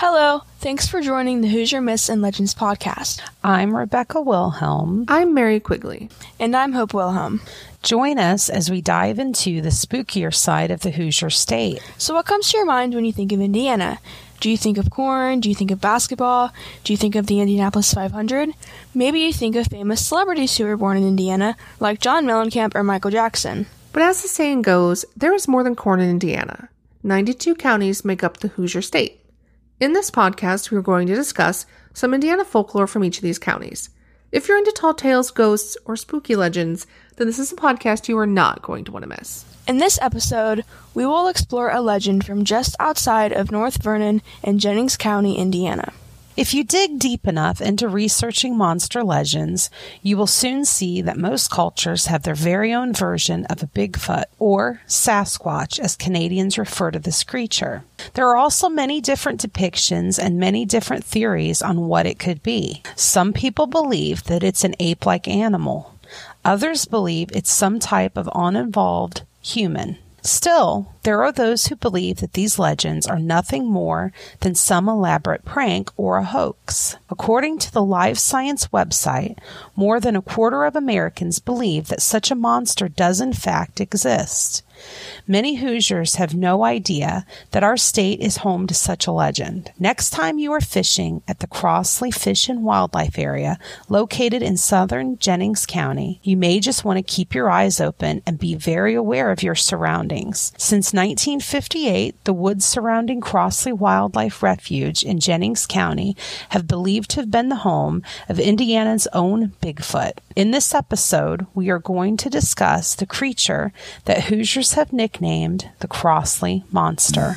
Hello, thanks for joining the Hoosier Myths and Legends podcast. I'm Rebecca Wilhelm. I'm Mary Quigley. And I'm Hope Wilhelm. Join us as we dive into the spookier side of the Hoosier state. So, what comes to your mind when you think of Indiana? Do you think of corn? Do you think of basketball? Do you think of the Indianapolis 500? Maybe you think of famous celebrities who were born in Indiana, like John Mellencamp or Michael Jackson. But as the saying goes, there is more than corn in Indiana. 92 counties make up the Hoosier state. In this podcast, we are going to discuss some Indiana folklore from each of these counties. If you're into tall tales, ghosts, or spooky legends, then this is a podcast you are not going to want to miss. In this episode, we will explore a legend from just outside of North Vernon in Jennings County, Indiana. If you dig deep enough into researching monster legends, you will soon see that most cultures have their very own version of a Bigfoot, or Sasquatch, as Canadians refer to this creature. There are also many different depictions and many different theories on what it could be. Some people believe that it's an ape like animal. Others believe it's some type of uninvolved human. Still, there are those who believe that these legends are nothing more than some elaborate prank or a hoax. According to the Live Science website, more than a quarter of Americans believe that such a monster does in fact exist. Many Hoosiers have no idea that our state is home to such a legend. Next time you are fishing at the Crosley Fish and Wildlife Area, located in southern Jennings County, you may just want to keep your eyes open and be very aware of your surroundings. Since 1958, the woods surrounding Crosley Wildlife Refuge in Jennings County have believed to have been the home of Indiana's own Bigfoot. In this episode, we are going to discuss the creature that Hoosiers have nicknamed the Crosley Monster.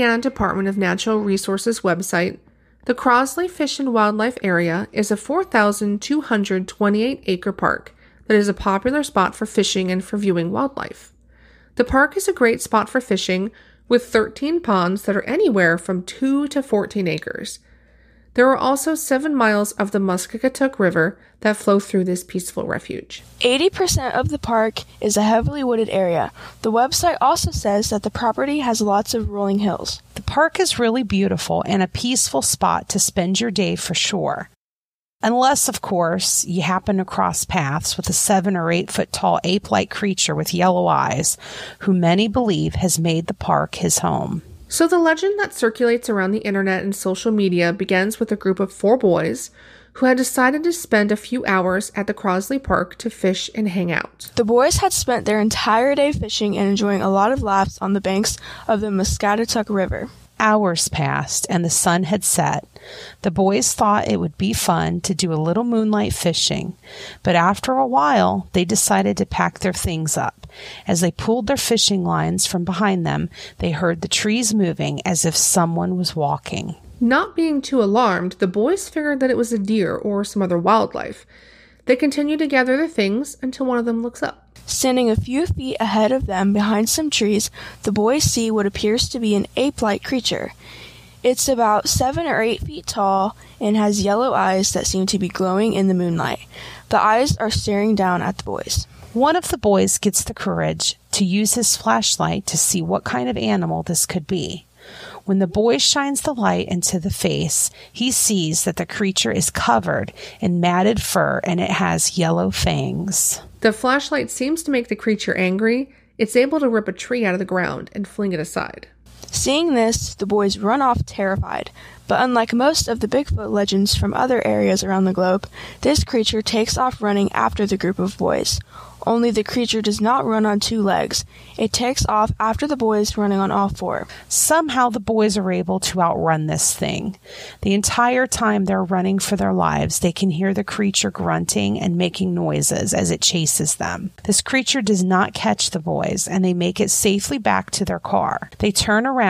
Indiana Department of Natural Resources website, the Crosley Fish and Wildlife Area is a 4,228 acre park that is a popular spot for fishing and for viewing wildlife. The park is a great spot for fishing with 13 ponds that are anywhere from 2 to 14 acres. There are also seven miles of the Muscatatuck River that flow through this peaceful refuge. 80% of the park is a heavily wooded area. The website also says that the property has lots of rolling hills. The park is really beautiful and a peaceful spot to spend your day for sure. Unless, of course, you happen to cross paths with a seven or eight foot tall ape like creature with yellow eyes, who many believe has made the park his home. So, the legend that circulates around the internet and social media begins with a group of four boys who had decided to spend a few hours at the Crosley Park to fish and hang out. The boys had spent their entire day fishing and enjoying a lot of laughs on the banks of the Muscatatuck River. Hours passed and the sun had set. The boys thought it would be fun to do a little moonlight fishing, but after a while they decided to pack their things up. As they pulled their fishing lines from behind them, they heard the trees moving as if someone was walking. Not being too alarmed, the boys figured that it was a deer or some other wildlife. They continue to gather their things until one of them looks up. Standing a few feet ahead of them behind some trees, the boys see what appears to be an ape like creature. It's about seven or eight feet tall and has yellow eyes that seem to be glowing in the moonlight. The eyes are staring down at the boys. One of the boys gets the courage to use his flashlight to see what kind of animal this could be. When the boy shines the light into the face, he sees that the creature is covered in matted fur and it has yellow fangs. The flashlight seems to make the creature angry. It's able to rip a tree out of the ground and fling it aside. Seeing this, the boys run off terrified. But unlike most of the Bigfoot legends from other areas around the globe, this creature takes off running after the group of boys. Only the creature does not run on two legs. It takes off after the boys running on all four. Somehow the boys are able to outrun this thing. The entire time they're running for their lives, they can hear the creature grunting and making noises as it chases them. This creature does not catch the boys and they make it safely back to their car. They turn around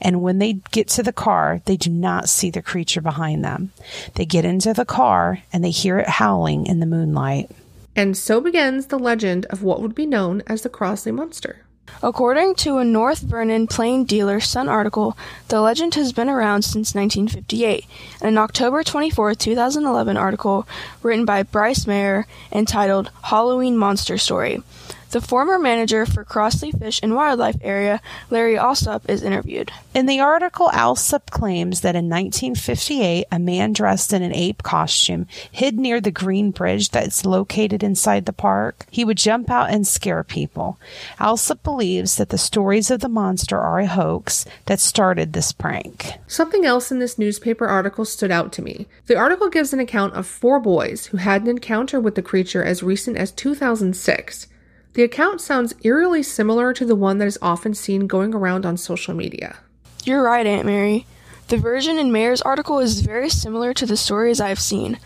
and when they get to the car, they do not see the creature behind them. They get into the car and they hear it howling in the moonlight. And so begins the legend of what would be known as the Crosley Monster. According to a North Vernon Plain Dealer Sun article, the legend has been around since 1958. In An October 24, 2011 article written by Bryce Mayer entitled Halloween Monster Story. The former manager for Crosley Fish and Wildlife Area, Larry Alsop, is interviewed. In the article, Alsop claims that in 1958, a man dressed in an ape costume hid near the green bridge that's located inside the park. He would jump out and scare people. Alsop believes that the stories of the monster are a hoax that started this prank. Something else in this newspaper article stood out to me. The article gives an account of four boys who had an encounter with the creature as recent as 2006. The account sounds eerily similar to the one that is often seen going around on social media. You're right, Aunt Mary. The version in Mayer's article is very similar to the stories I've seen.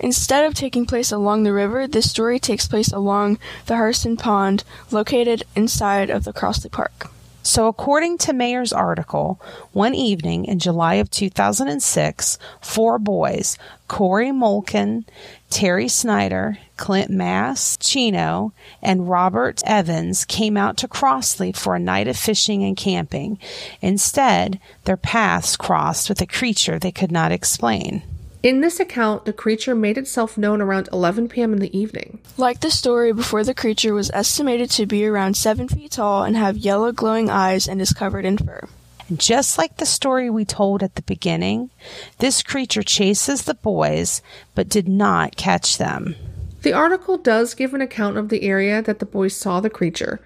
Instead of taking place along the river, this story takes place along the Hurston Pond, located inside of the Crosley Park. So, according to Mayer's article, one evening in July of 2006, four boys, Corey Molken, Terry Snyder, Clint Mass, Chino, and Robert Evans came out to Crosley for a night of fishing and camping. Instead, their paths crossed with a creature they could not explain. In this account, the creature made itself known around 11 p.m. in the evening. Like the story before, the creature was estimated to be around 7 feet tall and have yellow glowing eyes and is covered in fur. And just like the story we told at the beginning, this creature chases the boys but did not catch them. The article does give an account of the area that the boys saw the creature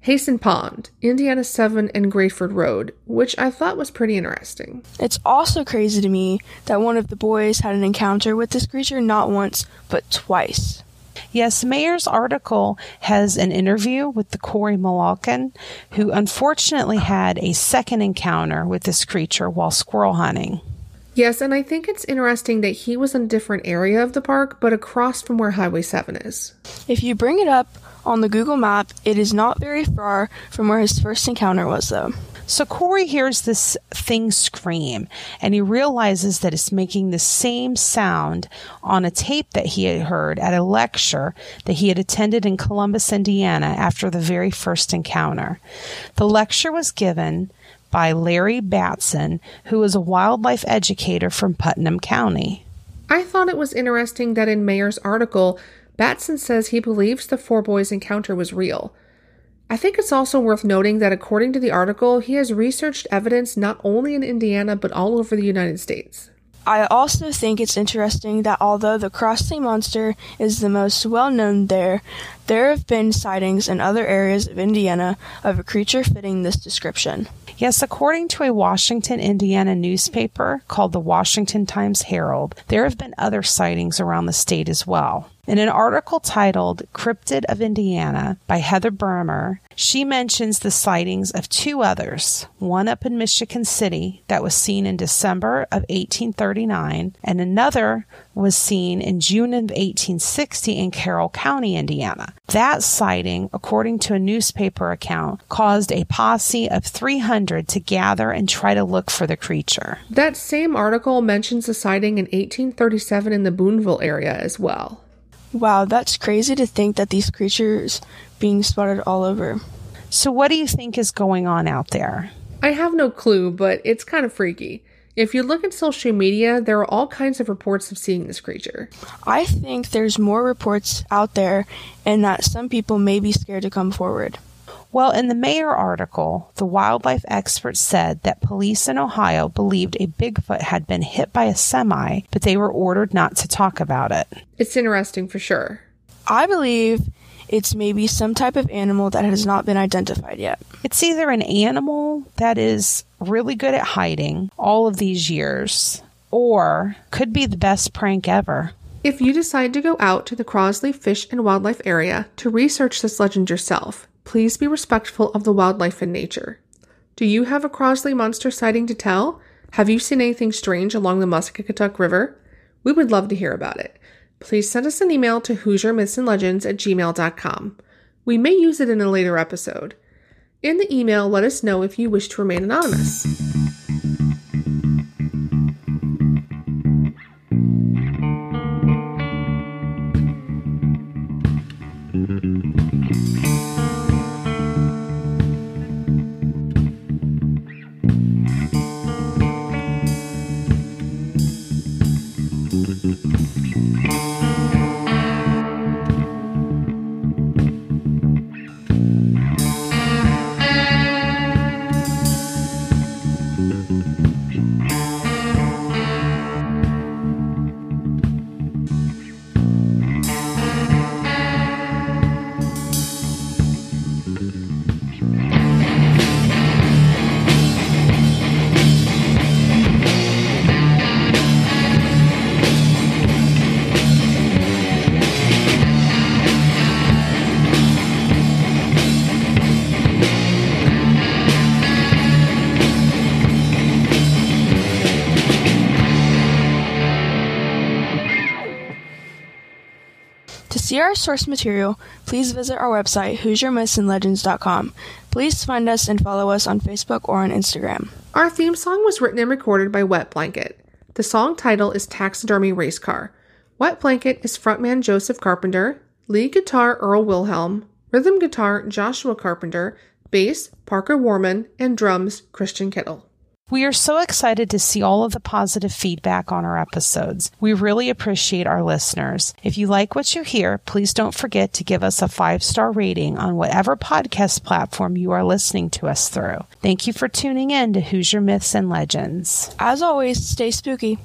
Hasten Pond, Indiana 7 and Grayford Road, which I thought was pretty interesting. It's also crazy to me that one of the boys had an encounter with this creature not once, but twice. Yes, Mayer's article has an interview with the Corey Malalkin, who unfortunately had a second encounter with this creature while squirrel hunting. Yes, and I think it's interesting that he was in a different area of the park, but across from where Highway 7 is. If you bring it up on the Google map, it is not very far from where his first encounter was, though. So Corey hears this thing scream and he realizes that it's making the same sound on a tape that he had heard at a lecture that he had attended in Columbus, Indiana after the very first encounter. The lecture was given by Larry Batson, who is a wildlife educator from Putnam County. I thought it was interesting that in Mayer's article, Batson says he believes the four boys' encounter was real. I think it's also worth noting that according to the article, he has researched evidence not only in Indiana but all over the United States. I also think it's interesting that although the Crosley monster is the most well known there, there have been sightings in other areas of Indiana of a creature fitting this description. Yes, according to a Washington, Indiana newspaper called the Washington Times Herald, there have been other sightings around the state as well. In an article titled Cryptid of Indiana by Heather Bremer, she mentions the sightings of two others, one up in Michigan City that was seen in December of 1839, and another was seen in June of 1860 in Carroll County, Indiana. That sighting, according to a newspaper account, caused a posse of 300 to gather and try to look for the creature. That same article mentions a sighting in 1837 in the Boonville area as well. Wow, that's crazy to think that these creatures being spotted all over. So what do you think is going on out there? I have no clue, but it's kind of freaky. If you look at social media, there are all kinds of reports of seeing this creature. I think there's more reports out there and that some people may be scared to come forward. Well, in the Mayer article, the wildlife experts said that police in Ohio believed a Bigfoot had been hit by a semi, but they were ordered not to talk about it. It's interesting for sure. I believe it's maybe some type of animal that has not been identified yet. It's either an animal that is really good at hiding all of these years, or could be the best prank ever. If you decide to go out to the Crosley Fish and Wildlife Area to research this legend yourself, please be respectful of the wildlife and nature. Do you have a Crosley monster sighting to tell? Have you seen anything strange along the Muscatatuck River? We would love to hear about it. Please send us an email to Hoosier Myths and Legends at gmail.com. We may use it in a later episode. In the email, let us know if you wish to remain anonymous. See our source material, please visit our website, HoosierMythsandLegends.com. Please find us and follow us on Facebook or on Instagram. Our theme song was written and recorded by Wet Blanket. The song title is Taxidermy Race Car. Wet Blanket is frontman Joseph Carpenter, lead guitar Earl Wilhelm, rhythm guitar Joshua Carpenter, bass Parker Warman, and drums Christian Kittle. We are so excited to see all of the positive feedback on our episodes. We really appreciate our listeners. If you like what you hear, please don't forget to give us a five star rating on whatever podcast platform you are listening to us through. Thank you for tuning in to Hoosier Myths and Legends. As always, stay spooky.